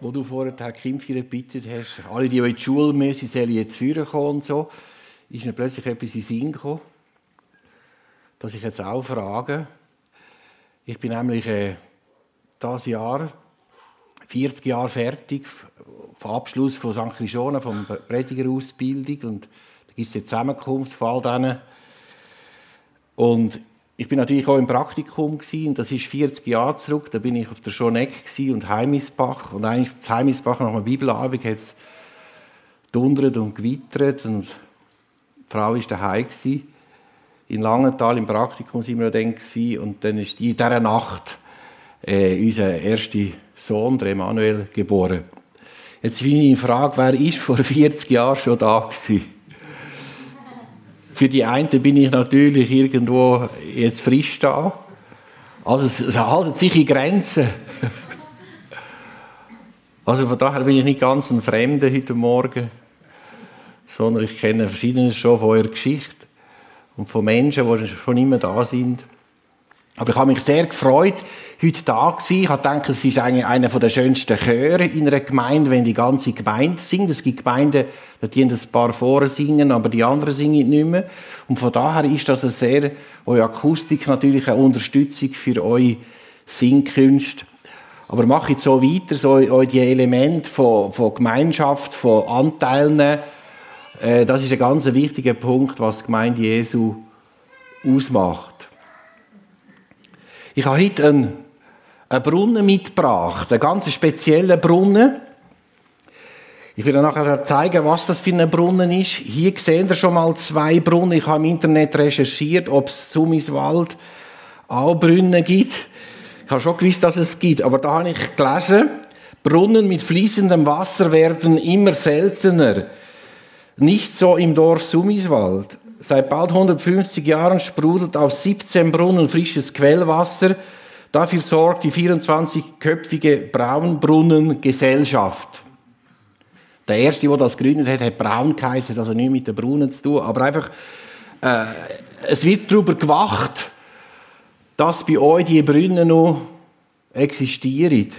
wo du vorher Kimpfi gebeten hast, alle, die in die Schule müssen, sollen jetzt führen kommen und so, ist mir plötzlich etwas in den Sinn gekommen, dass ich jetzt auch frage. Ich bin nämlich äh, dieses Jahr 40 Jahre fertig, vom Abschluss von St. Christiane, von der Predigerausbildung und da gibt es eine Zusammenkunft von all denen. Und ich bin natürlich auch im Praktikum gewesen, das ist 40 Jahre zurück. Da bin ich auf der Schoneck und Heimisbach und eigentlich in Heimisbach nach einem Bibelabend hat es dundert und gewittert und die Frau war daheim gewesen. In Langenthal im Praktikum sind wir dann gewesen, und dann ist in dieser Nacht äh, unser erster Sohn, der Emanuel, geboren. Jetzt bin ich in Frage, wer ist vor 40 Jahren schon da gewesen? Für die einen bin ich natürlich irgendwo jetzt frisch da. Also es, es haltet sich in Grenzen. Also von daher bin ich nicht ganz ein Fremder heute Morgen, sondern ich kenne verschiedenes schon von eurer Geschichte und von Menschen, die schon immer da sind. Aber ich habe mich sehr gefreut, heute da sein. Ich gedacht, es ist eigentlich einer der schönsten Chöre in einer Gemeinde, wenn die ganze Gemeinde singt. Es gibt Gemeinden, da die ein paar vorne singen, aber die anderen singen nicht mehr. Und von daher ist das eine sehr, eure Akustik natürlich eine Unterstützung für eure Singkünste. Aber mache jetzt so weiter, so euch die Elemente von, von Gemeinschaft, von Anteilen, äh, das ist ein ganz wichtiger Punkt, was die Gemeinde Jesu ausmacht. Ich habe heute einen, einen Brunnen mitgebracht, einen ganz speziellen Brunnen. Ich will nachher zeigen, was das für ein Brunnen ist. Hier sehen ihr schon mal zwei Brunnen. Ich habe im Internet recherchiert, ob es Sumiswald auch Brunnen gibt. Ich habe schon gewusst, dass es gibt, aber da habe ich gelesen, Brunnen mit fließendem Wasser werden immer seltener. Nicht so im Dorf Sumiswald. Seit bald 150 Jahren sprudelt aus 17 Brunnen frisches Quellwasser. Dafür sorgt die 24-köpfige Braunbrunnengesellschaft. Der erste, der das gegründet hat, hat Braun geheißen, also nicht mit den Brunnen zu tun, aber einfach, äh, es wird darüber gewacht, dass bei euch die Brunnen noch existieren.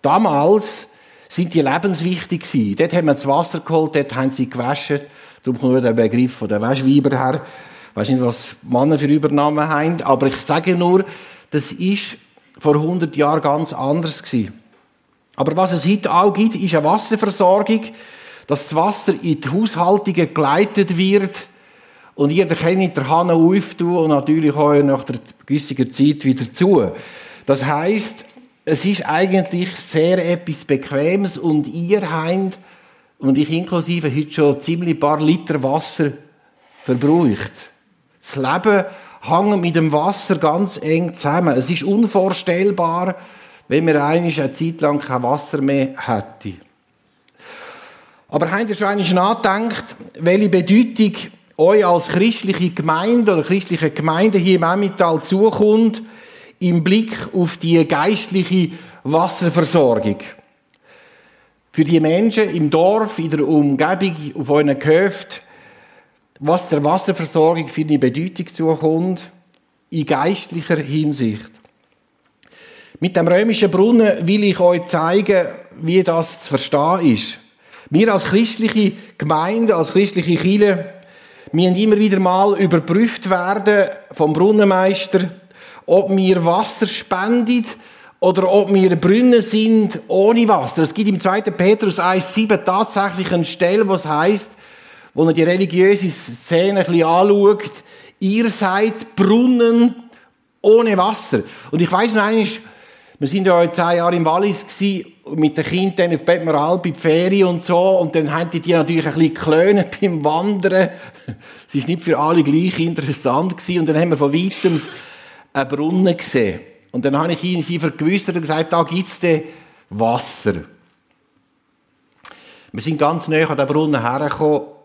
Damals sind die lebenswichtig gewesen. Dort haben wir das Wasser geholt, dort haben sie gewaschen, Darum kommt nur der Begriff von der Wäschweiber her. Ich weiß nicht, was Männer für Übernahmen haben, aber ich sage nur, das ist vor 100 Jahren ganz anders. Aber was es heute auch gibt, ist eine Wasserversorgung, dass das Wasser in die Haushaltungen geleitet wird und ihr kennt der Hahn auftun und natürlich auch nach der gewissen Zeit wieder zu. Das heißt, es ist eigentlich sehr etwas Bequemes und ihr habt und ich inklusive heute schon ziemlich paar Liter Wasser verbraucht. Das Leben hängt mit dem Wasser ganz eng zusammen. Es ist unvorstellbar, wenn wir eigentlich eine Zeit lang kein Wasser mehr hätten. Aber habt ihr schon einmal nachgedacht, welche Bedeutung euch als christliche Gemeinde oder christliche Gemeinde hier im Emmental zukommt im Blick auf die geistliche Wasserversorgung? für die Menschen im Dorf, in der Umgebung, auf euren Gehöft, was der Wasserversorgung für eine Bedeutung zukommt, in geistlicher Hinsicht. Mit dem römischen Brunnen will ich euch zeigen, wie das zu verstehen ist. Wir als christliche Gemeinde, als christliche Kirche, müssen immer wieder mal überprüft werden vom Brunnenmeister, ob wir Wasser spenden, oder ob wir Brunnen sind ohne Wasser. Es gibt im 2. Petrus 1,7 tatsächlich eine Stelle, wo es heisst, wo er die religiöse Szene ein anschaut, ihr seid Brunnen ohne Wasser. Und ich weiss noch einmal, wir sind ja zehn Jahre im Wallis mit den Kindern auf Bettmeral bei Ferien und so, und dann haben die natürlich ein bisschen geklönt beim Wandern. Es ist nicht für alle gleich interessant gewesen, und dann haben wir von weitem einen Brunnen gesehen. Und dann habe ich ihn sie vergewissert und gesagt, da gibt es Wasser. Wir sind ganz nah an den Brunnen hergekommen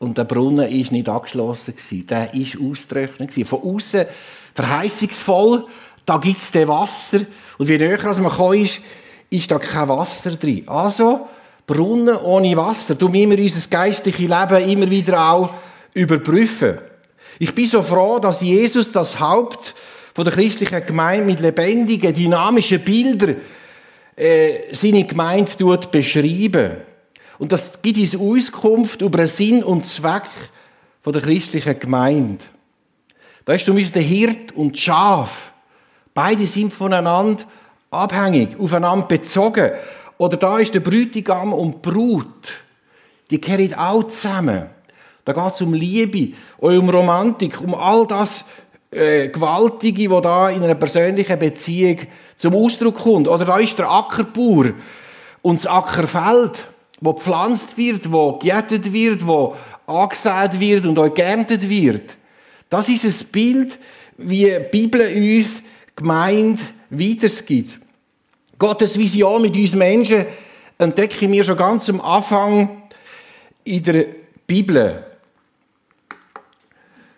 und der Brunnen war nicht angeschlossen. Der war ausgetrocknet. Von außen verheißungsvoll, da gibt es Wasser. Und je näher man gekommen ist, ist da kein Wasser drin. Also, Brunnen ohne Wasser. Du wir unser geistliches Leben immer wieder auch überprüfen. Ich bin so froh, dass Jesus das Haupt von der christlichen Gemeinde mit lebendigen, dynamischen Bildern äh, seine Gemeinde tut beschreiben. Und das gibt uns Auskunft über den Sinn und Zweck der christlichen Gemeinde. Da ist zum Beispiel der Hirt und das Schaf. Beide sind voneinander abhängig, aufeinander bezogen. Oder da ist der Brütigam und die Brut. Die gehören auch zusammen. Da geht es um Liebe, um Romantik, um all das äh, Gewaltige, was da in einer persönlichen Beziehung zum Ausdruck kommt. Oder da ist der Ackerbauer und das Ackerfeld, wo gepflanzt wird, wo gejätet wird, wo angesät wird und auch geerntet wird. Das ist ein Bild, wie die Bibel uns gemeint weitergibt. Gottes Vision mit uns Menschen entdecke ich mir schon ganz am Anfang in der Bibel.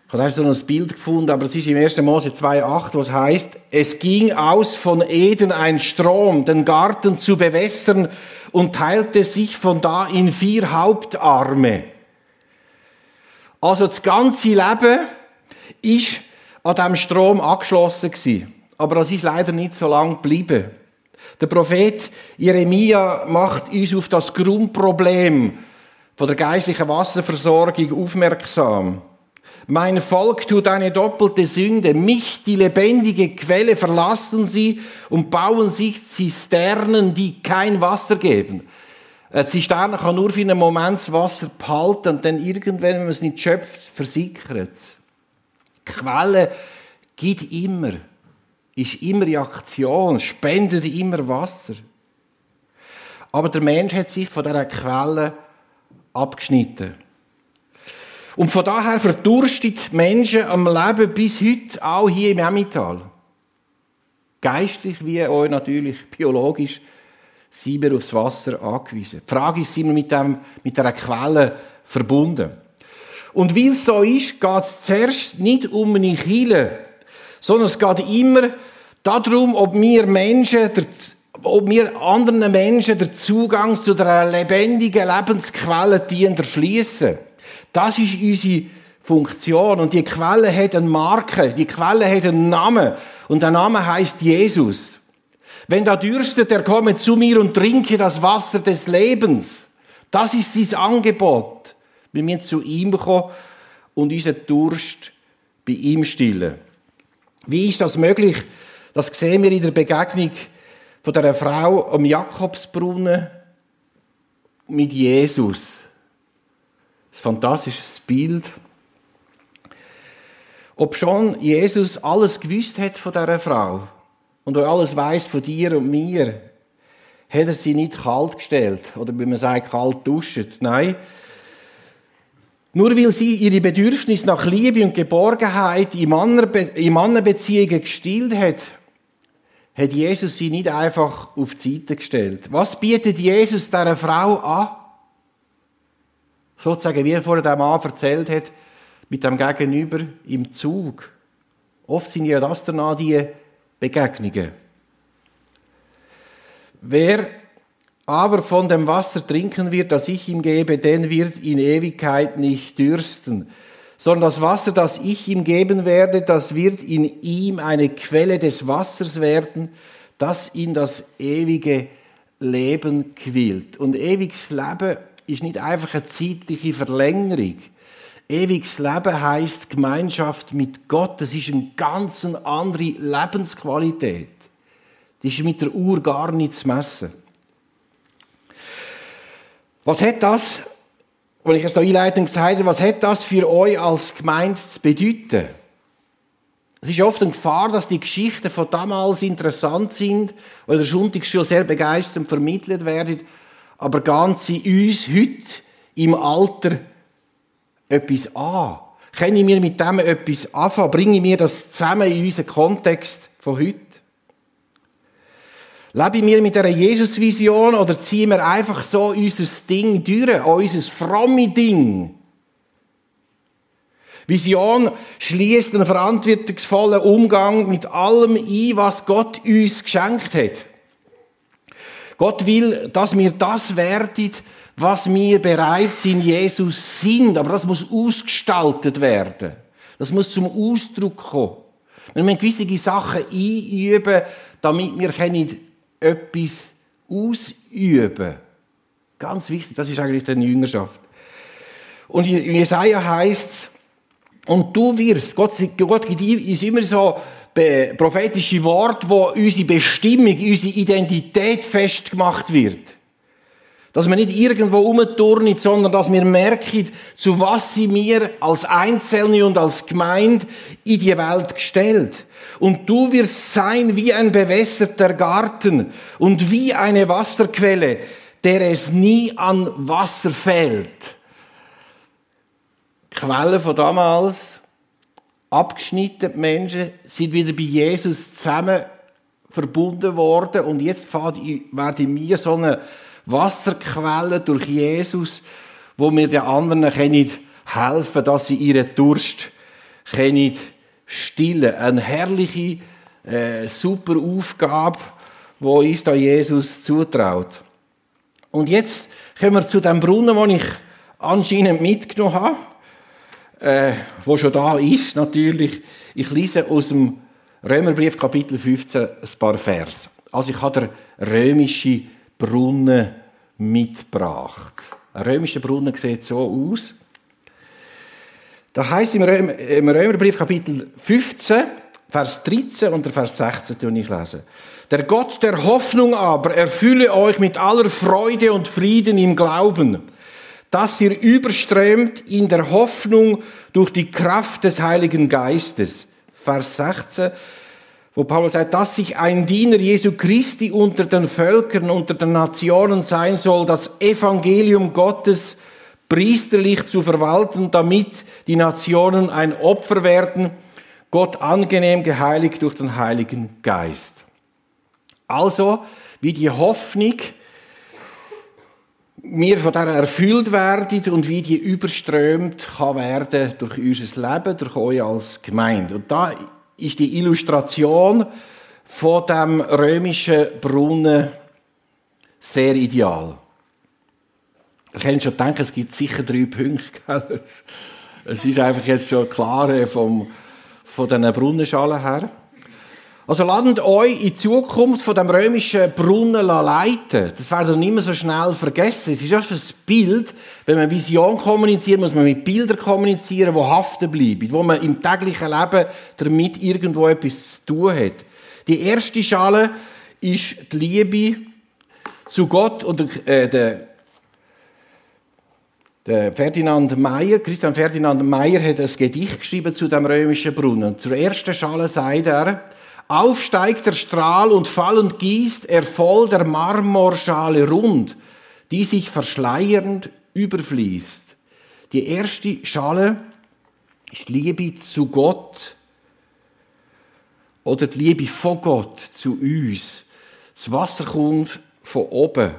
Ich habe so ein Bild gefunden, aber es ist im 1. Mose 2,8, was heißt, es ging aus von Eden ein Strom, den Garten zu bewässern und teilte sich von da in vier Hauptarme. Also das ganze Leben ist an diesem Strom angeschlossen gewesen. Aber das ist leider nicht so lang geblieben. Der Prophet Jeremia macht uns auf das Grundproblem von der geistlichen Wasserversorgung aufmerksam. Mein Volk tut eine doppelte Sünde. Mich, die lebendige Quelle, verlassen sie und bauen sich Zisternen, die kein Wasser geben. Eine Zisterne kann nur für einen Moment das Wasser behalten und dann irgendwann, wenn man es nicht schöpft, versickert es. Quelle gibt immer, ist immer in Aktion, spendet immer Wasser. Aber der Mensch hat sich von dieser Quelle abgeschnitten. Und von daher verdurstet Menschen am Leben bis heute auch hier im Emmental. Geistlich wie auch natürlich biologisch sind wir aufs Wasser angewiesen. Die Frage ist, sind wir mit, dem, mit dieser Quelle verbunden? Und weil es so ist, geht es zuerst nicht um eine Kille, sondern es geht immer darum, ob wir Menschen, ob wir anderen Menschen den Zugang zu der lebendigen Lebensquelle erschließen. Das ist unsere Funktion. Und die Quelle hat eine Marke, die Quelle hat einen Namen. Und der Name heißt Jesus. Wenn da dürstet, der komme zu mir und trinke das Wasser des Lebens. Das ist sein Angebot. Wir müssen zu ihm kommen und unseren Durst bei ihm stillen. Wie ist das möglich? Das sehen wir in der Begegnung von der Frau am Jakobsbrunnen mit Jesus. Ein fantastisches Bild. Ob schon Jesus alles gewusst hat von dieser Frau und er alles weiß von dir und mir, hat er sie nicht kalt gestellt oder wie man sagt, kalt duschen. Nein, nur weil sie ihre Bedürfnisse nach Liebe und Geborgenheit in Mannenbeziehungen gestillt hat, hat Jesus sie nicht einfach auf die Seite gestellt. Was bietet Jesus dieser Frau an? Sozusagen, wie er vorher der Mann erzählt hat, mit dem Gegenüber im Zug. Oft sind ja das danach die Begegnungen. Wer aber von dem Wasser trinken wird, das ich ihm gebe, den wird in Ewigkeit nicht dürsten, sondern das Wasser, das ich ihm geben werde, das wird in ihm eine Quelle des Wassers werden, das in das ewige Leben quillt. Und ewiges Leben ist nicht einfach eine zeitliche Verlängerung. Ewiges Leben heißt Gemeinschaft mit Gott. Das ist eine ganz andere Lebensqualität. Das ist mit der Uhr gar nicht zu messen. Was hat das, wenn ich es da einleitend gesagt habe, was hat das für euch als Gemeinde zu bedeuten? Es ist oft eine Gefahr, dass die Geschichten von damals interessant sind oder der Sonntagsschule sehr begeistert vermittelt werden, aber ganz sie uns heute im Alter etwas an. Können wir mit dem etwas anfangen? Bringen wir das zusammen in unseren Kontext von heute? Leben wir mit einer Jesus-Vision oder ziehen wir einfach so unser Ding durch, unser fromme Ding? Vision schließt einen verantwortungsvollen Umgang mit allem ein, was Gott uns geschenkt hat. Gott will, dass wir das werden, was wir bereits in Jesus sind. Aber das muss ausgestaltet werden. Das muss zum Ausdruck kommen. Wir müssen gewisse Sachen einüben, damit wir etwas ausüben. Ganz wichtig, das ist eigentlich die Jüngerschaft. Und in Jesaja heißt es, und du wirst, Gott, Gott gibt uns immer so prophetische Worte, wo unsere Bestimmung, unsere Identität festgemacht wird. Dass wir nicht irgendwo umturnen, sondern dass wir merken, zu was sie mir als Einzelne und als Gemeinde in die Welt gestellt. Und du wirst sein wie ein bewässerter Garten und wie eine Wasserquelle, der es nie an Wasser fällt. Quelle von damals, abgeschnittene Menschen sind wieder bei Jesus zusammen verbunden worden und jetzt werden mir so eine Wasserquelle durch Jesus, wo mir den anderen können helfen, dass sie ihren Durst können stillen. Eine herrliche, äh, super Aufgabe, wo uns da Jesus zutraut. Und jetzt kommen wir zu dem Brunnen, den ich anscheinend mitgenommen habe, äh, wo schon da ist, natürlich. Ich lese aus dem Römerbrief Kapitel 15 ein paar Vers. Also ich habe den römischen Brunnen mitgebracht. Ein römischer Brunnen sieht so aus. Da heißt im, Römer, im Römerbrief Kapitel 15, Vers 13 und Vers 16 tue ich lesen. Der Gott der Hoffnung aber erfülle euch mit aller Freude und Frieden im Glauben, dass ihr überströmt in der Hoffnung durch die Kraft des Heiligen Geistes. Vers 16 wo Paulus sagt, dass sich ein Diener Jesu Christi unter den Völkern, unter den Nationen sein soll, das Evangelium Gottes priesterlich zu verwalten, damit die Nationen ein Opfer werden, Gott angenehm geheiligt durch den Heiligen Geist. Also, wie die Hoffnung wir von der erfüllt werden und wie die überströmt kann werden durch unser Leben, durch euch als Gemeinde. Und da ist die Illustration von dem römischen Brunnen sehr ideal. Ihr könnt schon denken, es gibt sicher drei Punkte. Es ist einfach jetzt schon klar äh, vom, von diesen Brunnenschalen her. Also lasst euch in Zukunft von dem römischen Brunnen leiten. Das werdet ihr nicht mehr so schnell vergessen. Es ist einfach ein Bild. Wenn man Vision kommuniziert, muss man mit Bildern kommunizieren, die haften bleiben, wo man im täglichen Leben damit irgendwo etwas zu tun hat. Die erste Schale ist die Liebe zu Gott und äh, der, der Ferdinand Meyer, Christian Ferdinand Meyer hat ein Gedicht geschrieben zu dem römischen Brunnen. Zur ersten Schale sagt er, Aufsteigt der Strahl und fallend gießt er voll der Marmorschale rund, die sich verschleiernd überfließt. Die erste Schale ist Liebe zu Gott oder die Liebe von Gott zu uns. Das Wasser kommt von oben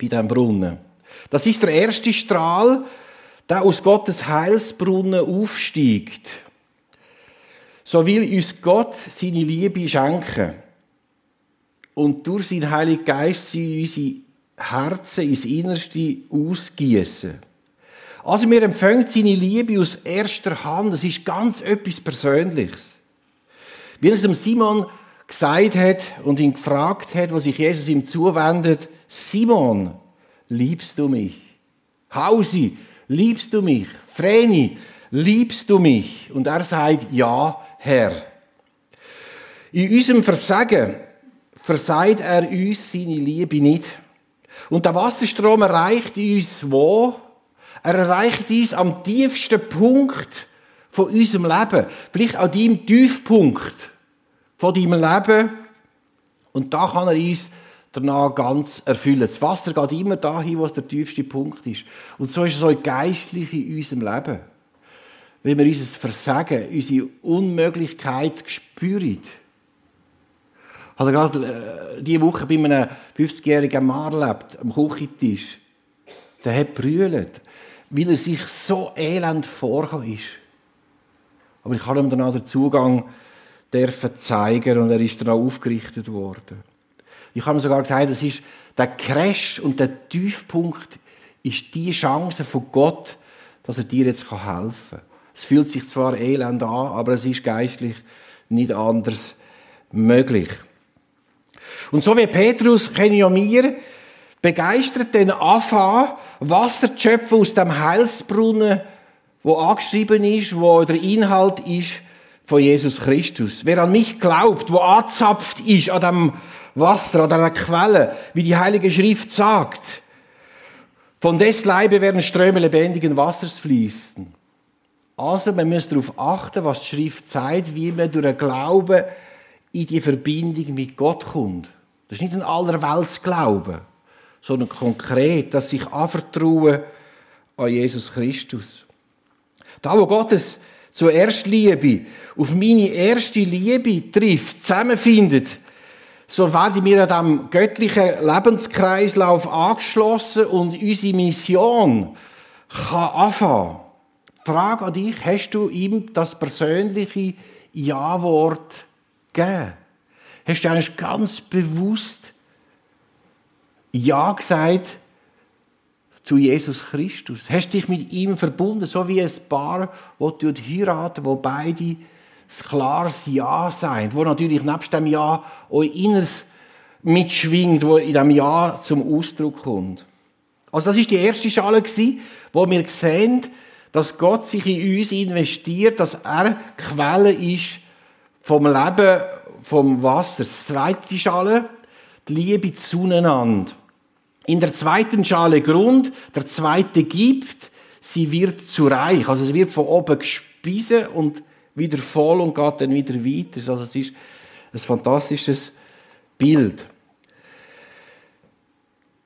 bei dem Brunnen. Das ist der erste Strahl, der aus Gottes Heilsbrunnen aufsteigt so will uns Gott seine Liebe schenken und durch seinen Heiligen Geist sie unsere Herzen ins Innerste ausgießen. Also wir empfangen seine Liebe aus erster Hand. Das ist ganz etwas Persönliches. Wie es dem Simon gesagt hat und ihn gefragt hat, was sich Jesus ihm zuwendet, Simon, liebst du mich? Hausi, liebst du mich? Vreni, liebst du mich? Und er sagt, ja, Herr. In unserem Versagen versagt er uns seine Liebe nicht. Und der Wasserstrom erreicht uns wo? Er erreicht uns am tiefsten Punkt von unserem Leben. Vielleicht an deinem Tiefpunkt von deinem Leben. Und da kann er uns danach ganz erfüllen. Das Wasser geht immer dahin, wo es der tiefste Punkt ist. Und so ist es auch geistlich in unserem Leben wenn wir unser Versagen, unsere Unmöglichkeit spüren. Also gerade äh, diese Woche bei einem 50-jährigen Mann erlebt, am Küchentisch. Der hat brüllt, weil er sich so elend vorgekommen ist. Aber ich habe ihm dann auch den Zugang dürfen zeigen und er ist dann auch aufgerichtet worden. Ich habe ihm sogar gesagt, das ist der Crash und der Tiefpunkt ist die Chance von Gott, dass er dir jetzt helfen kann. Es fühlt sich zwar elend an, aber es ist geistlich nicht anders möglich. Und so wie Petrus können ja wir begeistert dann anfangen, Wasser zu schöpfen aus dem Heilsbrunnen, wo angeschrieben ist, wo der Inhalt ist von Jesus Christus. Wer an mich glaubt, wo angezapft ist an dem Wasser, an dieser Quelle, wie die Heilige Schrift sagt, von des Leibe werden Ströme lebendigen Wassers fließen. Also, man muss darauf achten, was die Schrift sagt, wie man durch den Glauben in die Verbindung mit Gott kommt. Das ist nicht ein Allerweltsglauben, sondern konkret, dass sich anvertrauen an Jesus Christus. Da, wo Gottes zur Erstliebe auf meine erste Liebe trifft, zusammenfindet, so werden wir an diesem göttlichen Lebenskreislauf angeschlossen und unsere Mission kann anfangen. Frage an dich, hast du ihm das persönliche Ja-Wort gegeben? Hast du eigentlich ganz bewusst Ja gesagt zu Jesus Christus? Hast du dich mit ihm verbunden, so wie ein Paar, das heiraten, wo beide ein klares Ja sein, wo natürlich nebst dem Ja auch Inneres mitschwingt, wo in dem Ja zum Ausdruck kommt. Also das ist die erste Schale wo wir sehen, dass Gott sich in uns investiert, dass er Quelle ist vom Leben, vom Wasser. Das zweite Schale, die Liebe zueinander. In der zweiten Schale Grund, der zweite gibt, sie wird zu reich. Also sie wird von oben gespiesen und wieder voll und geht dann wieder weiter. Also es ist ein fantastisches Bild.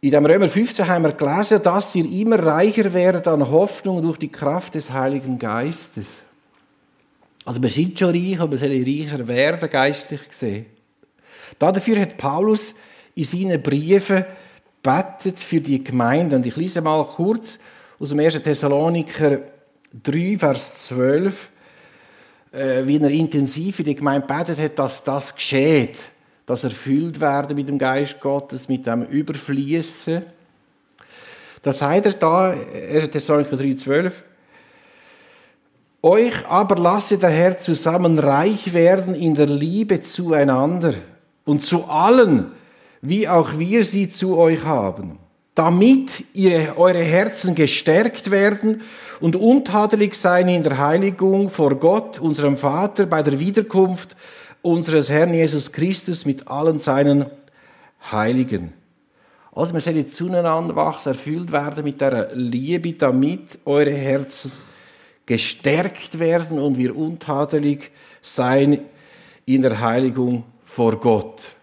In dem Römer 15 haben wir gelesen, dass ihr immer reicher werdet an Hoffnung durch die Kraft des Heiligen Geistes. Also wir sind schon reich, aber wir sollen reicher werden, geistlich gesehen. Dafür hat Paulus in seinen Briefen betet für die Gemeinde. Und ich lese mal kurz aus dem 1. Thessaloniker 3, Vers 12, äh, wie er intensiv für die Gemeinde betet hat, dass das geschieht das erfüllt werden mit dem Geist Gottes, mit dem Überfließen. Das sagt er da, 1. Thessalonicher 3,12. Euch aber lasse der Herr zusammen reich werden in der Liebe zueinander und zu allen, wie auch wir sie zu euch haben, damit ihr, eure Herzen gestärkt werden und untadelig sein in der Heiligung vor Gott, unserem Vater, bei der Wiederkunft unseres Herrn Jesus Christus mit allen seinen Heiligen. Also wir sollen zueinander wachsen, erfüllt werden mit der Liebe, damit eure Herzen gestärkt werden und wir untadelig sein in der Heiligung vor Gott.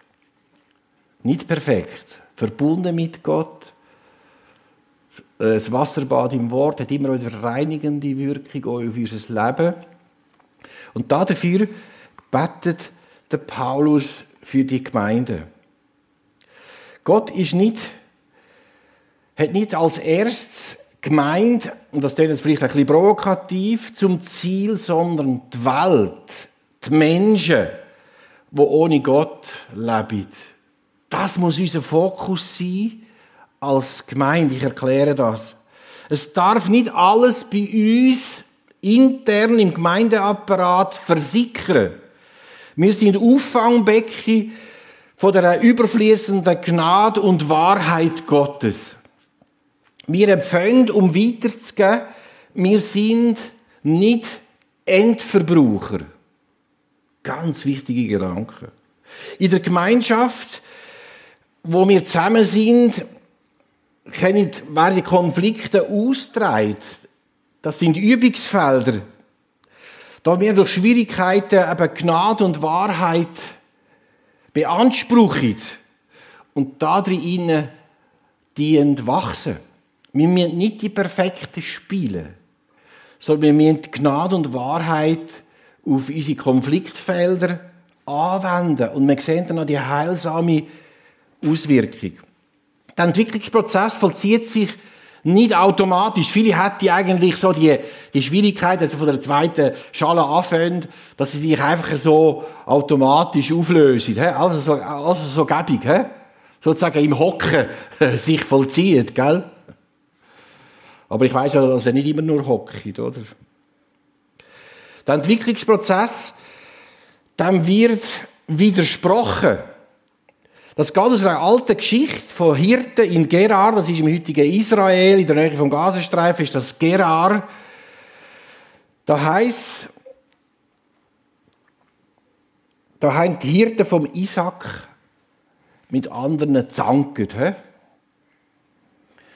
Nicht perfekt, verbunden mit Gott. Das Wasserbad im Wort hat immer eine reinigende Wirkung auf unser Leben. Und dafür betet der Paulus für die Gemeinde. Gott ist nicht, hat nicht als erstes gemeint, und das klingt jetzt vielleicht ein bisschen provokativ, zum Ziel, sondern die Welt, die Menschen, die ohne Gott leben. Das muss unser Fokus sein als Gemeinde. Ich erkläre das. Es darf nicht alles bei uns intern im Gemeindeapparat versickern. Wir sind Auffangbecken von der überfließenden Gnade und Wahrheit Gottes. Wir empfangen, um weiterzugeben. Wir sind nicht Endverbraucher. Ganz wichtige Gedanken. In der Gemeinschaft, wo wir zusammen sind, werden Konflikte austreten. Das sind Übungsfelder da wir durch Schwierigkeiten eben Gnade und Wahrheit beanspruchen und da drin die wachsen. Wir müssen nicht die perfekten spielen, sondern wir müssen Gnade und Wahrheit auf unsere Konfliktfelder anwenden. Und wir sehen dann noch die heilsame Auswirkung. Der Entwicklungsprozess vollzieht sich nicht automatisch. Viele hätten eigentlich so die, die Schwierigkeit, dass sie von der zweiten Schale anfangen, dass sie sich einfach so automatisch auflösen. Also so, also so gäbig, sozusagen im Hocken sich vollzieht, gell? Aber ich weiß ja, dass er nicht immer nur hockt, oder? Der Entwicklungsprozess, dem wird widersprochen. Das geht aus einer alten Geschichte von Hirten in Gerar, das ist im heutigen Israel, in der Nähe vom Gazastreifen ist das Gerar. Da heißt, da haben die Hirten vom Isaac mit anderen zanket.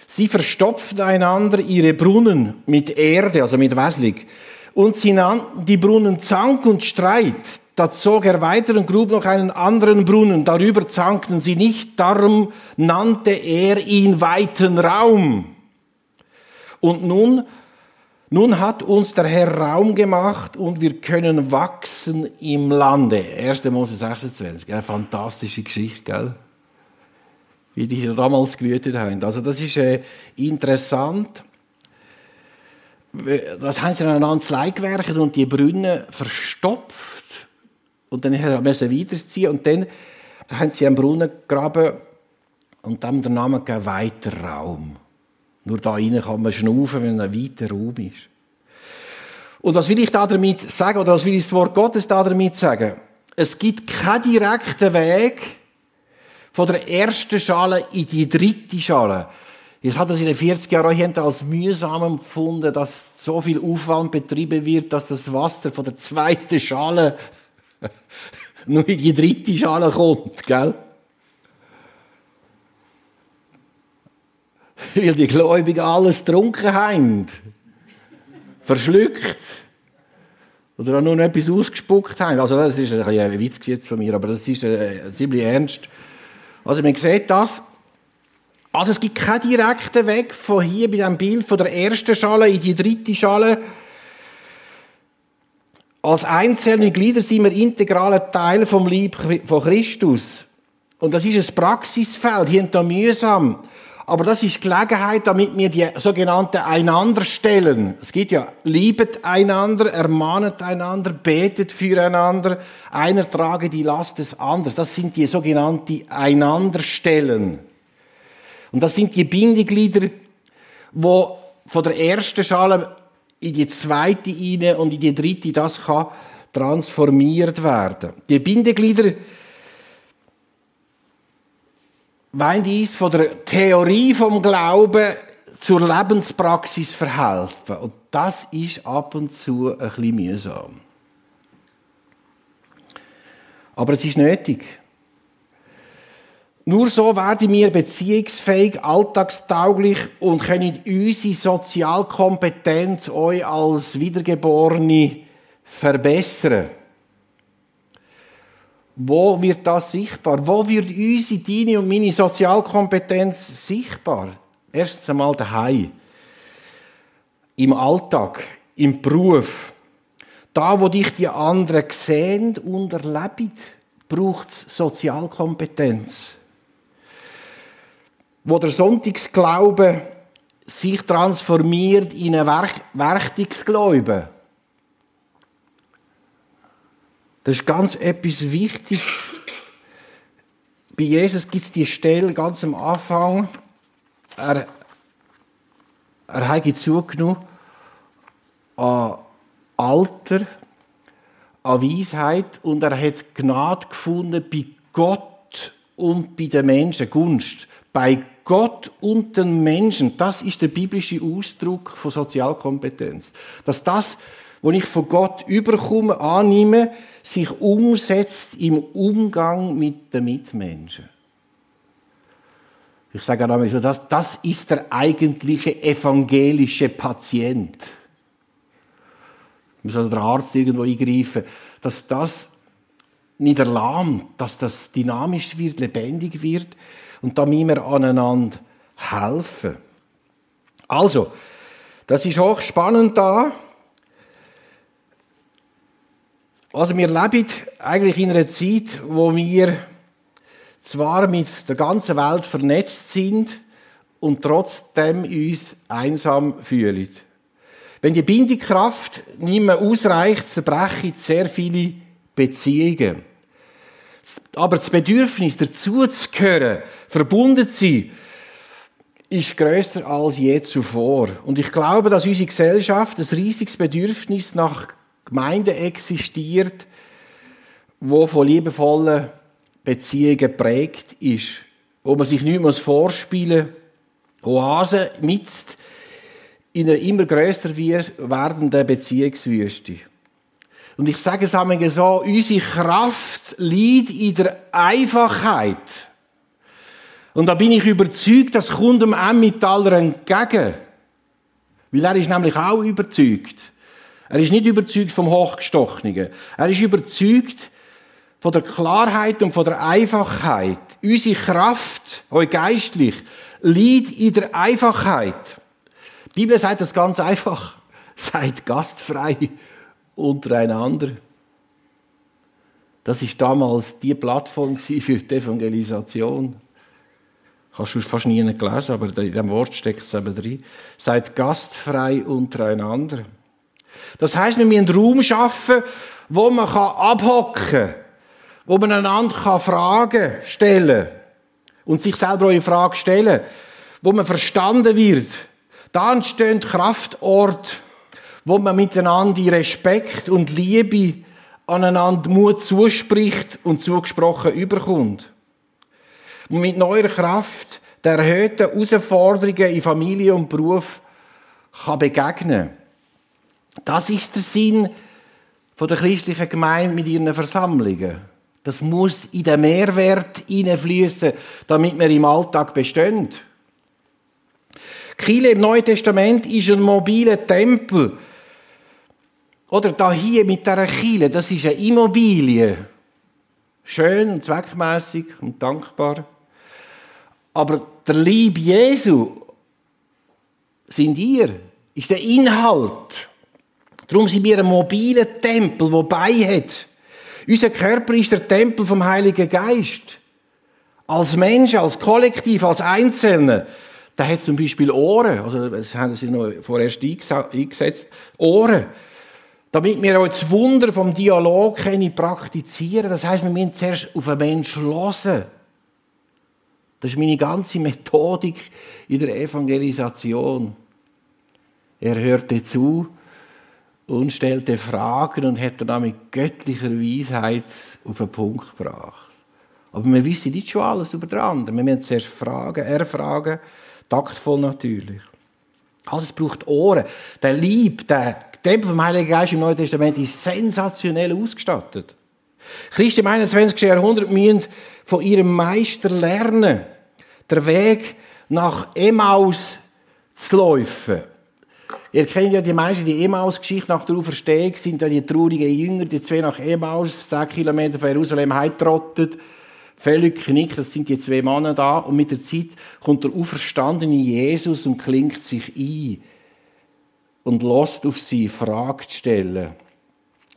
Sie verstopften einander ihre Brunnen mit Erde, also mit Wäslig. Und sie nannten die Brunnen Zank und Streit. Da zog er weiter und grub noch einen anderen Brunnen. Darüber zankten sie nicht, darum nannte er ihn weiten Raum. Und nun, nun hat uns der Herr Raum gemacht und wir können wachsen im Lande. 1. Mose 26. Eine fantastische Geschichte, gell? Wie die damals gewütet haben. Also, das ist äh, interessant. Das haben sie aneinander gewerkt und die Brunnen verstopft und dann musste er weiterziehen und dann haben sie einen Brunnen gegraben und dann den Namen gegeben, weiter Raum. Nur da rein kann man schnaufen, wenn ein weiter Raum ist. Und was will ich da damit sagen, oder was will ich das Wort Gottes da damit sagen? Es gibt keinen direkten Weg von der ersten Schale in die dritte Schale. Ich habe das in den 40 Jahren als mühsam empfunden, dass so viel Aufwand betrieben wird, dass das Wasser von der zweiten Schale nur in die dritte Schale kommt, gell? Weil die Gläubigen alles getrunken haben. Verschluckt. Oder auch nur noch etwas ausgespuckt haben. Also, das ist ein, ein Witz jetzt von mir, aber das ist äh, ziemlich ernst. Also, man sieht das. Also, es gibt keinen direkten Weg von hier bei diesem Bild von der ersten Schale in die dritte Schale als einzelne Glieder sind wir integraler Teil vom Lieb von Christus. Und das ist ein Praxisfeld, hier und da mühsam. Aber das ist Gelegenheit, damit wir die sogenannten Einanderstellen, es gibt ja, liebet einander, ermahnet einander, betet füreinander, einer trage die Last des anderen. Das sind die sogenannten Einanderstellen. Und das sind die Bindeglieder, wo von der ersten Schale in die zweite rein und in die dritte, das kann transformiert werden. Die Bindeglieder wollen dies von der Theorie vom Glauben zur Lebenspraxis verhelfen. Und das ist ab und zu ein bisschen mühsam. Aber es ist nötig. Nur so werden wir beziehungsfähig, alltagstauglich und können unsere Sozialkompetenz euch als Wiedergeborene verbessern. Wo wird das sichtbar? Wo wird unsere, deine und meine Sozialkompetenz sichtbar? Erstens einmal daheim. Im Alltag, im Beruf. Da, wo dich die anderen sehen und erleben, braucht es Sozialkompetenz wo der Sonntagsglaube sich transformiert in einen Werchtungsglauben. Das ist ganz etwas Wichtiges. Bei Jesus gibt es die Stelle ganz am Anfang. Er, er hat zugenommen an Alter, an Weisheit und er hat Gnade gefunden bei Gott und bei den Menschen, Gunst. Bei Gott und den Menschen, das ist der biblische Ausdruck von Sozialkompetenz. Dass das, was ich von Gott überkomme, annehme, sich umsetzt im Umgang mit den Mitmenschen. Ich sage einmal so, das, das ist der eigentliche evangelische Patient. Muss also der Arzt irgendwo eingreifen, dass das nicht erlahmt, dass das dynamisch wird, lebendig wird, und da müssen wir aneinander helfen. Also, das ist auch spannend da. Also wir leben eigentlich in einer Zeit, wo wir zwar mit der ganzen Welt vernetzt sind und trotzdem uns einsam fühlen. Wenn die Bindekraft nicht mehr ausreicht, zerbrechen sehr viele Beziehungen. Aber das Bedürfnis, dazuzugehören, verbunden zu sein, ist größer als je zuvor. Und ich glaube, dass unsere Gesellschaft ein riesiges Bedürfnis nach Gemeinden existiert, wo von liebevollen Beziehungen prägt ist, wo man sich nicht mehr vorspielen muss. Oase mit in einer immer grösser werdenden Beziehungswüste. Und ich sage es einmal so, unsere Kraft liegt in der Einfachheit. Und da bin ich überzeugt, das kommt dem Emmentaler entgegen. Weil er ist nämlich auch überzeugt. Er ist nicht überzeugt vom Hochgestochenen. Er ist überzeugt von der Klarheit und von der Einfachheit. Unsere Kraft, euch geistlich, liegt in der Einfachheit. Die Bibel sagt das ganz einfach. Seid gastfrei untereinander. Das ist damals die Plattform für die Evangelisation. Hast du fast nie gelesen, aber in diesem Wort steckt es eben drin. Seid gastfrei untereinander. Das heißt, wir müssen einen Raum schaffen, wo man abhocken kann, wo man einander Fragen stellen kann und sich selber eine Frage stellen, wo man verstanden wird. Da entstehen Kraftorte, wo man miteinander in Respekt und Liebe aneinander Mut zuspricht und zugesprochen überkommt. Und mit neuer Kraft der erhöhten Herausforderungen in Familie und Beruf kann begegnen. Das ist der Sinn der christlichen Gemeinde mit ihren Versammlungen. Das muss in den Mehrwert hineinfließen, damit wir im Alltag bestehen. Kille im Neuen Testament ist ein mobiler Tempel, oder da hier mit der Kille, das ist eine Immobilie. Schön und zweckmäßig und dankbar. Aber der Lieb Jesu sind ihr, ist der Inhalt. Darum sind wir ein mobiler Tempel, der bei hat. Unser Körper ist der Tempel vom Heiligen Geist. Als Mensch, als Kollektiv, als Einzelne. Der hat zum Beispiel Ohren. Also, das haben sie noch vorerst eingesetzt. Ohren damit wir auch das Wunder vom Dialog können praktizieren Das heißt, wir müssen zuerst auf einen Menschen hören. Das ist meine ganze Methodik in der Evangelisation. Er hörte zu und stellte Fragen und hat dann mit göttlicher Weisheit auf den Punkt gebracht. Aber wir wissen nicht schon alles über den anderen. Wir müssen zuerst fragen, erfragen, taktvoll natürlich. Also es braucht Ohren. Der Lieb, der Tempel vom Heiligen Geist im Neuen Testament ist sensationell ausgestattet. Christen im 21. Jahrhundert müssen von ihrem Meister lernen, der Weg nach Emmaus zu laufen. Ihr kennt ja die meisten die Emmaus-Geschichte nach der Auferstehung, sind da die traurigen Jünger, die zwei nach Emmaus, 10 Kilometer von Jerusalem heimtrottet. Völlig knickt, das sind die zwei Männer da. Und mit der Zeit kommt der auferstandene Jesus und klingt sich ein und lässt auf sie Fragen stellen.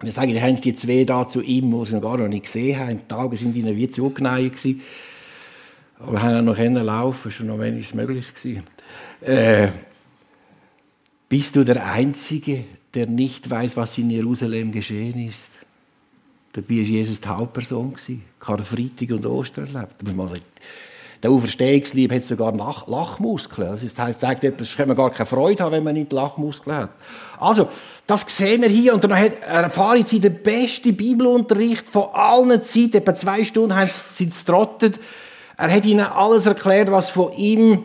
Und ich sage, die haben die zwei da zu ihm, die sie noch gar noch nicht gesehen haben. Die Tage sind ihnen wie zugeneigt gewesen. Aber haben auch noch laufen, schon noch wenigstens möglich gewesen. Äh, bist du der Einzige, der nicht weiß, was in Jerusalem geschehen ist? Dabei war Jesus die Hauptperson. Karfreitag und Ostern erlebt. Der Auferstehungslieb hat sogar Lach Lachmuskeln. Das heißt, sagt etwas, kann man gar keine Freude haben, wenn man nicht Lachmuskeln hat. Also, das sehen wir hier. Und dann hat, erfahren sie den besten Bibelunterricht von allen Zeiten. Etwa zwei Stunden haben sie trottet. Er hat ihnen alles erklärt, was von ihm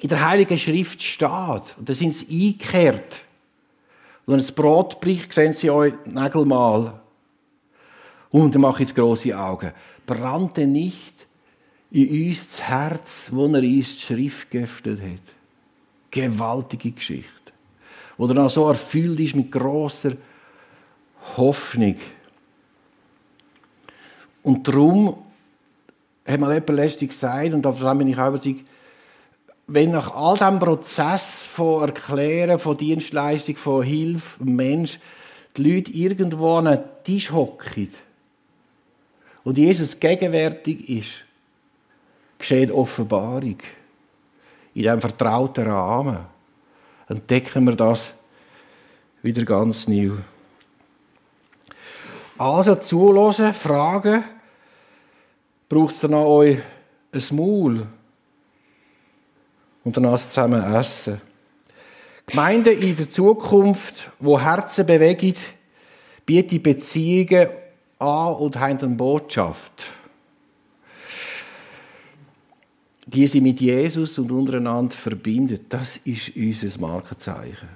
in der Heiligen Schrift steht. Und dann sind sie eingekehrt. Und wenn das Brot bricht, sehen sie euch Nägel mal. Und dann mache ich jetzt grosse Augen. Brannte nicht in uns das Herz, wo er uns die Schrift geöffnet hat. Gewaltige Geschichte. Wo er dann so erfüllt ist mit großer Hoffnung. Und darum hat mal jemand letztlich gesagt, und davon bin ich auch überzeugt, wenn nach all diesem Prozess von Erklären, von Dienstleistung, von Hilfe, Mensch, die Leute irgendwo an einen Tisch hocken und Jesus gegenwärtig ist, geschieht Offenbarung. In diesem vertrauten Rahmen entdecken wir das wieder ganz neu. Also zulassen, fragen, braucht es dann auch euch ein Maul und danach zusammen essen. Gemeinden in der Zukunft, wo Herzen bewegen, bieten Beziehungen an und haben eine Botschaft. Die sie mit Jesus und untereinander verbindet, das ist unser Markenzeichen.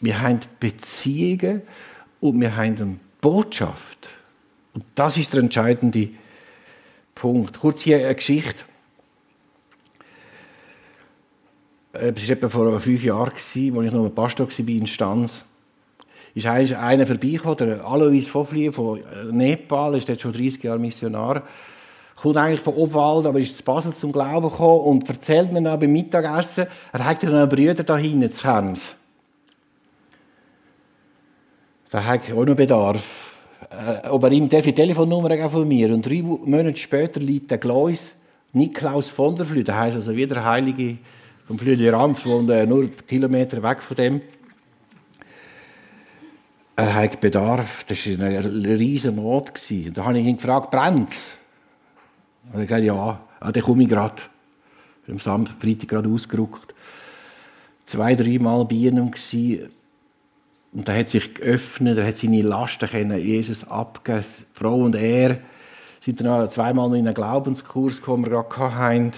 Wir haben Beziehungen und wir haben eine Botschaft. Und das ist der entscheidende Punkt. Kurz hier eine Geschichte. Äh, es war etwa vor fünf Jahren, als ich noch Pastor war in Stanz. Ist einer vorbeigekommen, der Alois Fofli von Nepal, ist jetzt schon 30 Jahre Missionar kommt eigentlich von Obwald, aber ist zu Basel zum Glauben gekommen und erzählt mir dann beim Mittagessen, er hat ja noch Brüder da hinten zu Kerns. Da hat auch noch Bedarf. Äh, ob er ihm darf die Telefonnummer von mir und drei Monate später liegt der Glois Niklaus von der Flü, der heisst also wieder der Heilige vom Flüeli Rampf, wohnt nur Kilometer weg von dem. Er hat Bedarf, das war eine riesige Not. Da habe ich ihn gefragt, brennt es? Und hat gesagt, ja, ah, dann komme ich gerade. Am Samstag, Freitag gerade ausgerückt. Zwei, dreimal bei ihm gewesen. Und er hat sich geöffnet, er hat seine Lasten können Jesus abgeben. Frau und er sind dann zweimal noch in einen Glaubenskurs gekommen, den wir gerade hatten.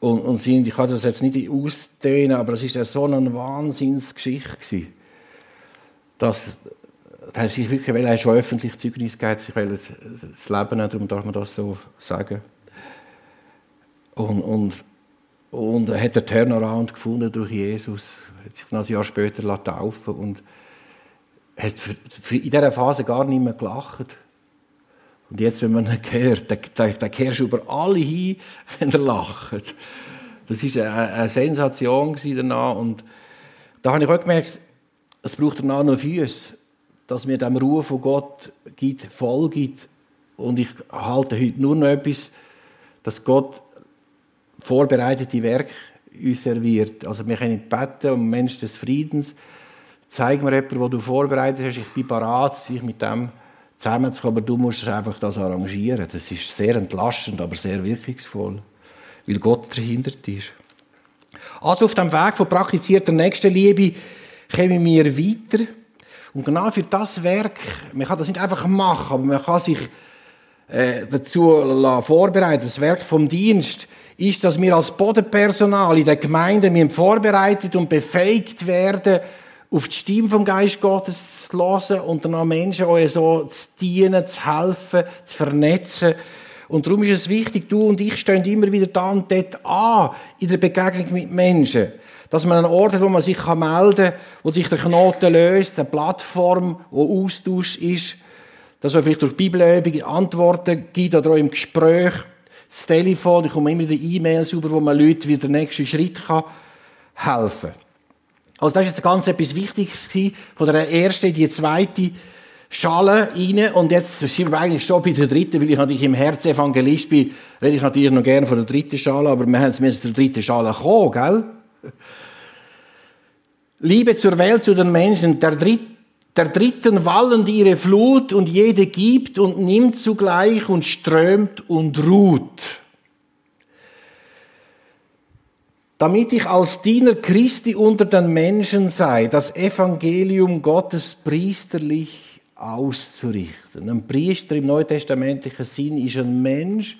Und, und sind, ich kann das jetzt nicht ausdehnen, aber es war so eine Wahnsinnsgeschichte, dass er sich wirklich, weil er schon öffentlich Zeugnis gegeben sich will das Leben darum darf man das so sagen. Und, und, und er hat den Turnaround gefunden durch Jesus, hat sich ein Jahr später taufen und hat in dieser Phase gar nicht mehr gelacht. Und jetzt, wenn man ihn hört, dann, dann, du über alle hin, wenn er lacht. Das war eine, eine Sensation danach. Und da habe ich auch gemerkt, es braucht danach noch Füße dass mir dem Ruf von Gott gibt, folgt. Und ich halte heute nur noch etwas, dass Gott vorbereitete Werk uns serviert. Also wir können beten um Mensch des Friedens. Zeig mir jemanden, wo du vorbereitet hast. Ich bin bereit, sich mit dem zusammenzukommen. Aber du musst einfach das arrangieren. Das ist sehr entlastend, aber sehr wirkungsvoll, weil Gott dahinter ist. Also auf dem Weg von praktizierter Nächstenliebe kommen wir weiter. Und genau für das Werk, man kann das nicht einfach machen, aber man kann sich äh, dazu vorbereiten. Das Werk vom Dienst ist, dass wir als Bodenpersonal in der Gemeinde vorbereitet und befähigt werden, auf die Stimme vom Geist Gottes zu hören und dann Menschen euch so zu dienen, zu helfen, zu vernetzen. Und darum ist es wichtig, du und ich stehen immer wieder da und dort an, in der Begegnung mit Menschen dass man einen Ort hat, wo man sich melden kann, wo sich der Knoten löst, eine Plattform, wo Austausch ist, dass man vielleicht durch Bibelübungen Antworten gibt oder auch im Gespräch, das Telefon, ich komme immer wieder E-Mails über, wo man Leute wieder den nächsten Schritt kann helfen kann. Also das ist jetzt ganz etwas Wichtiges gewesen, von der ersten in die zweite Schale rein. Und jetzt sind wir eigentlich schon bei der dritten, weil ich natürlich im Herz Evangelist bin, rede ich natürlich noch gerne von der dritten Schale, aber wir haben jetzt zur dritten Schale kommen, gell? Liebe zur Welt, zu den Menschen, der, Dritt, der Dritten wallend ihre Flut und jede gibt und nimmt zugleich und strömt und ruht. Damit ich als Diener Christi unter den Menschen sei, das Evangelium Gottes priesterlich auszurichten. Ein Priester im neutestamentlichen Sinn ist ein Mensch,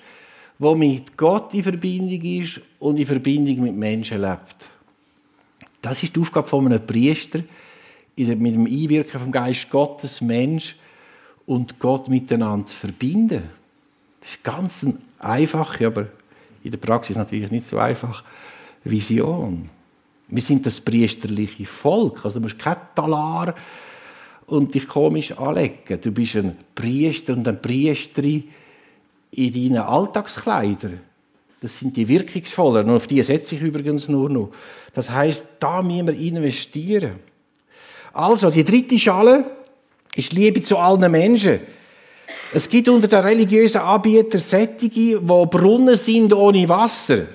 der mit Gott in Verbindung ist und in Verbindung mit Menschen lebt. Das ist die Aufgabe von einem Priester, mit dem Einwirken vom Geist Gottes, Mensch und Gott miteinander zu verbinden. Das ist ganz eine einfache, aber in der Praxis natürlich nicht so einfach, Vision. Wir sind das priesterliche Volk. Also du musst kein Talar und dich komisch anlegen. Du bist ein Priester und eine Priesterin in deinen Alltagskleidern. Das sind die wirkungsvollen. Und auf die setze ich übrigens nur noch. Das heißt, da müssen wir investieren. Also, die dritte Schale ist Liebe zu allen Menschen. Es gibt unter den religiösen Anbietern Sättige, wo Brunnen sind ohne Wasser.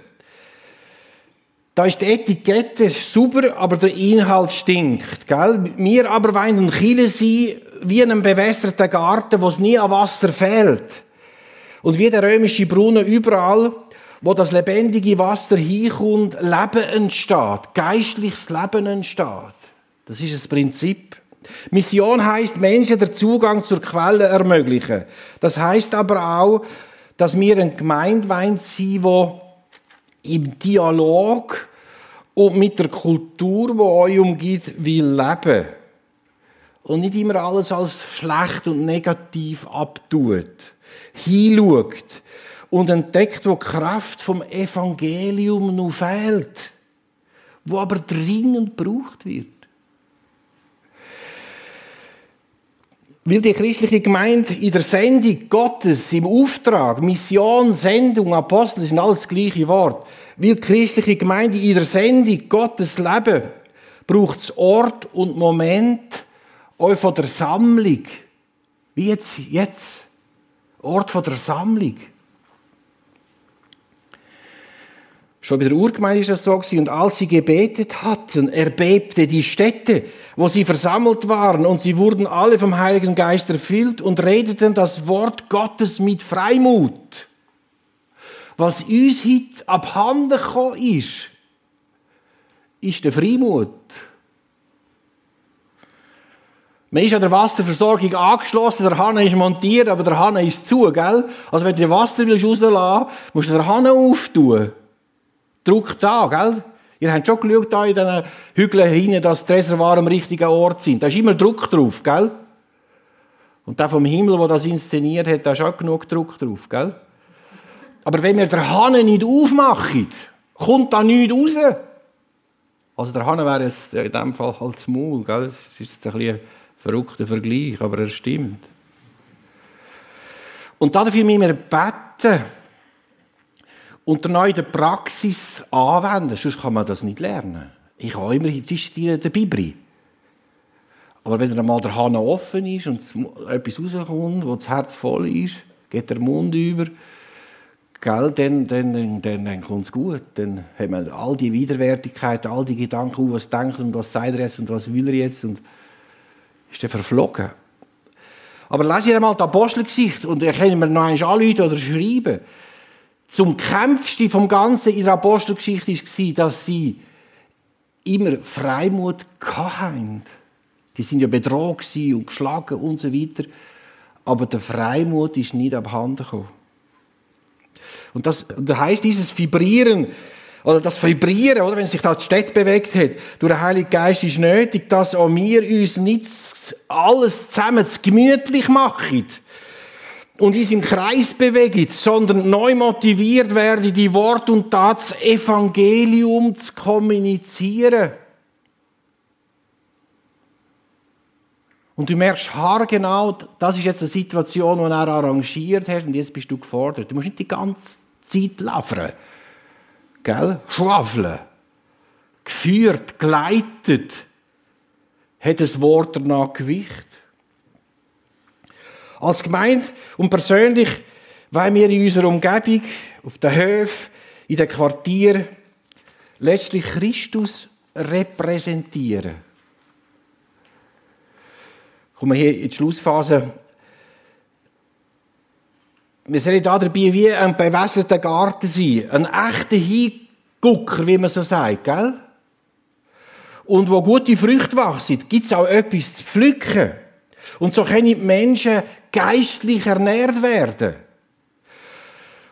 Da ist die Etikette super, aber der Inhalt stinkt. Gell? Wir aber ein Chile sein, wie in einem bewässerten Garten, wo es nie an Wasser fehlt. Und wie der römische Brunnen überall wo das lebendige Wasser hinkommt, Leben entsteht, geistliches Leben entsteht. Das ist das Prinzip. Mission heißt Menschen den Zugang zur Quelle ermöglichen. Das heißt aber auch, dass wir eine Gemeinde sein wollen, die im Dialog und mit der Kultur, die euch umgibt, will leben. Und nicht immer alles als schlecht und negativ abtut. Hinschaut und entdeckt, wo die Kraft vom Evangelium noch fehlt. Wo aber dringend gebraucht wird. Weil die christliche Gemeinde in der Sendung Gottes, im Auftrag, Mission, Sendung, Apostel, sind alles das gleiche Wort. Weil die christliche Gemeinde in der Sendung Gottes leben, braucht es Ort und Moment auch von der Sammlung. Wie jetzt, jetzt. Ort von der Sammlung. Schon bei der Urgemeinde ist das so gewesen. Und als sie gebetet hatten, erbebte die Städte, wo sie versammelt waren, und sie wurden alle vom Heiligen Geist erfüllt und redeten das Wort Gottes mit Freimut. Was uns heute abhanden gekommen ist, ist der Freimut. Man ist an der Wasserversorgung angeschlossen, der Hahn ist montiert, aber der Hahn ist zu, gell? Also wenn du Wasser willst rauslassen, musst du den Hahn auftun. Druck da, gell? Ihr habt schon geschaut, da in diesen Hügeln hinten, dass die Reservoir am richtigen Ort sind. Da ist immer Druck drauf, gell? Und der vom Himmel, der das inszeniert hat, da ist auch genug Druck drauf, gell? Aber wenn wir den Hahn nicht aufmachen, kommt da nichts raus. Also der Hahn wäre jetzt in dem Fall halt das Maul, gell? Das ist jetzt ein, ein verrückter Vergleich, aber er stimmt. Und dafür müssen wir beten und dann in der Praxis anwenden, sonst kann man das nicht lernen. Ich habe immer der Bibel. Aber wenn dann mal der Hahn offen ist und etwas rauskommt, wo das Herz voll ist, geht der Mund über, gell, dann, dann, dann, dann, kommt es gut. Dann hat man all die Widerwärtigkeit, all die Gedanken, was denkt und was sagt er jetzt und was will er jetzt und ist dann verflogen. Aber lese ich einmal die Apostelgeschichte und erkennen wir noch einmal anrufen oder schreiben zum Kämpfsten vom Ganzen in der Apostelgeschichte war, dass sie immer Freimut hatten. Die sind ja bedroht und geschlagen und so weiter. Aber der Freimut ist nicht abhanden gekommen. Und das, das heißt, dieses Vibrieren, oder das Vibrieren, oder, wenn sich da die Stadt bewegt hat, durch den Heiligen Geist ist nötig, dass auch wir uns nicht alles zusammen gemütlich machen und uns im Kreis bewegen, sondern neu motiviert werden, die Wort und Tat, das Evangelium zu kommunizieren. Und du merkst haargenau, das ist jetzt eine Situation, die er arrangiert hat und jetzt bist du gefordert. Du musst nicht die ganze Zeit laufen. Gell? Schwafeln. Geführt, geleitet, hat das Wort danach Gewicht. Als Gemeinde und persönlich wollen wir in unserer Umgebung, auf den Höfen, in den Quartieren, letztlich Christus repräsentieren. Kommen wir hier in die Schlussphase. Wir sollen da dabei wie ein bewässerter Garten sein. Ein echter Hingucker, wie man so sagt, gell? Und wo gute Früchte wachsen, gibt es auch etwas zu pflücken. Und so können die Menschen geistlich ernährt werden.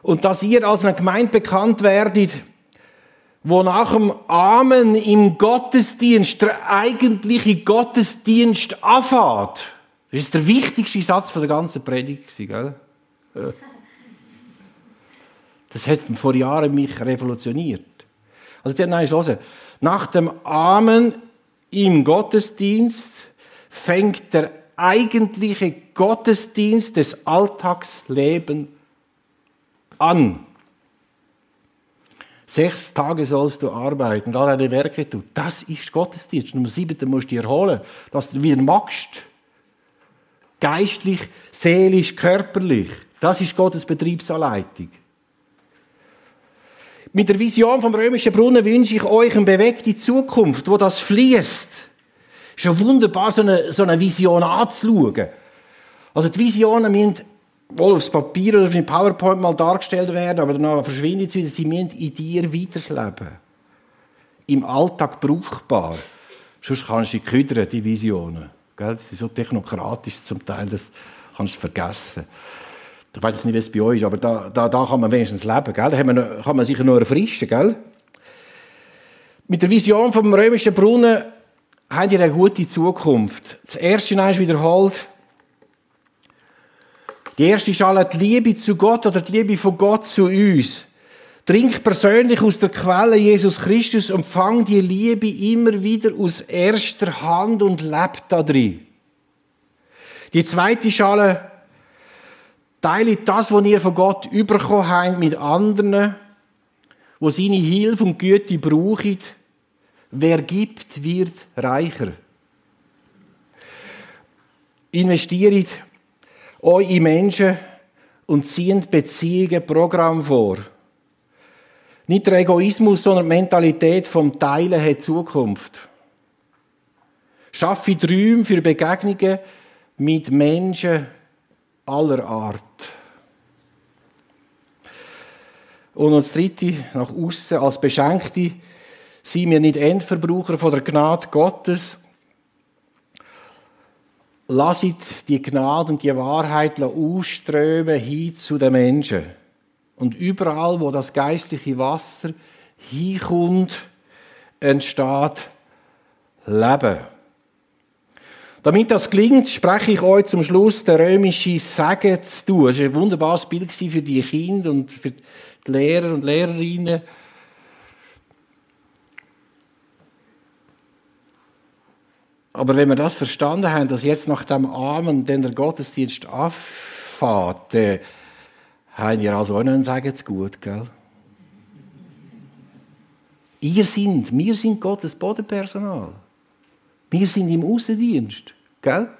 Und dass ihr als eine Gemeinde bekannt werdet, wo nach dem Amen im Gottesdienst der eigentliche Gottesdienst anfängt. Das ist der wichtigste Satz der ganzen Predigt, gell? Das hat vor Jahren mich revolutioniert. Also, dann nein, hören. Nach dem Amen im Gottesdienst fängt der eigentliche Gottesdienst des Alltagslebens an. Sechs Tage sollst du arbeiten und all deine Werke tun. Das ist Gottesdienst. Nummer sieben musst du dich erholen, dass du wieder magst. Geistlich, seelisch, körperlich. Das ist Gottes Betriebsanleitung. Mit der Vision vom römischen Brunnen wünsche ich euch eine bewegte Zukunft, wo das fließt. Ist ja wunderbar, so eine, so eine Vision anzuschauen. Also die Visionen müssen wohl aufs Papier oder auf dem PowerPoint mal dargestellt werden, aber danach verschwinden sie wieder. Sie müssen in dir weiterleben. Im Alltag brauchbar. Sonst kannst du küdern, die Visionen. Gell? Die sind so technokratisch zum Teil, das kannst du vergessen. Ich weiß nicht, wie es bei euch ist, aber da, da, da kann man wenigstens leben, gell? Da man, kann man sich noch erfrischen, gell? Mit der Vision vom römischen Brunnen haben ihr eine gute Zukunft. Das erste ist wiederholt. Die erste Schale, die Liebe zu Gott oder die Liebe von Gott zu uns. Trink persönlich aus der Quelle Jesus Christus und fang die Liebe immer wieder aus erster Hand und lebt da drin. Die zweite Schale, teile das, was ihr von Gott bekommen habt, mit anderen, wo seine Hilfe und Güte brauchen. Wer gibt, wird reicher. Investiert euch in Menschen und zieht Beziehungen, Programm vor. Nicht der Egoismus, sondern die Mentalität vom Teilen hat Zukunft. Schaffe Träume für Begegnungen mit Menschen aller Art. Und als Dritte, nach außen, als Beschenkte, sind wir nicht Endverbraucher von der Gnade Gottes. Lasst die Gnade und die Wahrheit ausströmen hin zu den Menschen. Und überall, wo das geistliche Wasser hinkommt, entsteht Leben. Damit das gelingt, spreche ich euch zum Schluss der römische Segen zu. Das war ein wunderbares Bild für die Kinder und für die Lehrer und Lehrerinnen. Aber wenn wir das verstanden haben, dass jetzt nach dem Amen denn der Gottesdienst anfängt, haben ihr also auch noch einen Segen zu gut, gell? Ihr sind, wir sind Gottes Bodenpersonal. Wir sind im Außendienst, gell?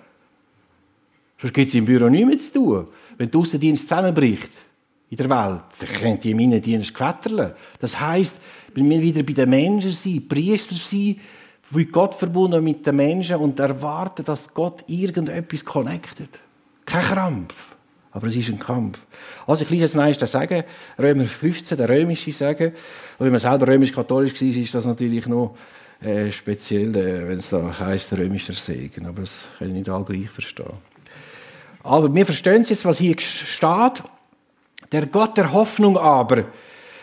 Sonst gibt es im Büro nichts mehr zu tun. Wenn der Außendienst zusammenbricht in der Welt, dann könnt ihr im Innendienst gewetterlen. Das heisst, wenn wir wieder bei den Menschen sind, Priester sind, wie Gott verbunden mit den Menschen und erwarten, dass Gott irgendetwas connectet. Kein Krampf. Aber es ist ein Kampf. Also ich lese jetzt noch den Sagen, Römer 15, der römische Sagen. Und wenn man selber römisch-katholisch war, ist das natürlich noch äh, speziell, äh, wenn es da heisst, römischer Segen. Aber das kann ich nicht alle gleich verstehen. Aber wir verstehen jetzt, was hier steht. Der Gott der Hoffnung aber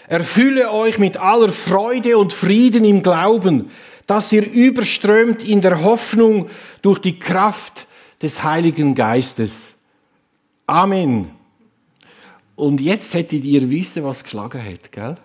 erfülle euch mit aller Freude und Frieden im Glauben, dass ihr überströmt in der Hoffnung durch die Kraft des Heiligen Geistes Amen. Und jetzt hättet ihr wissen, was geschlagen hat, gell?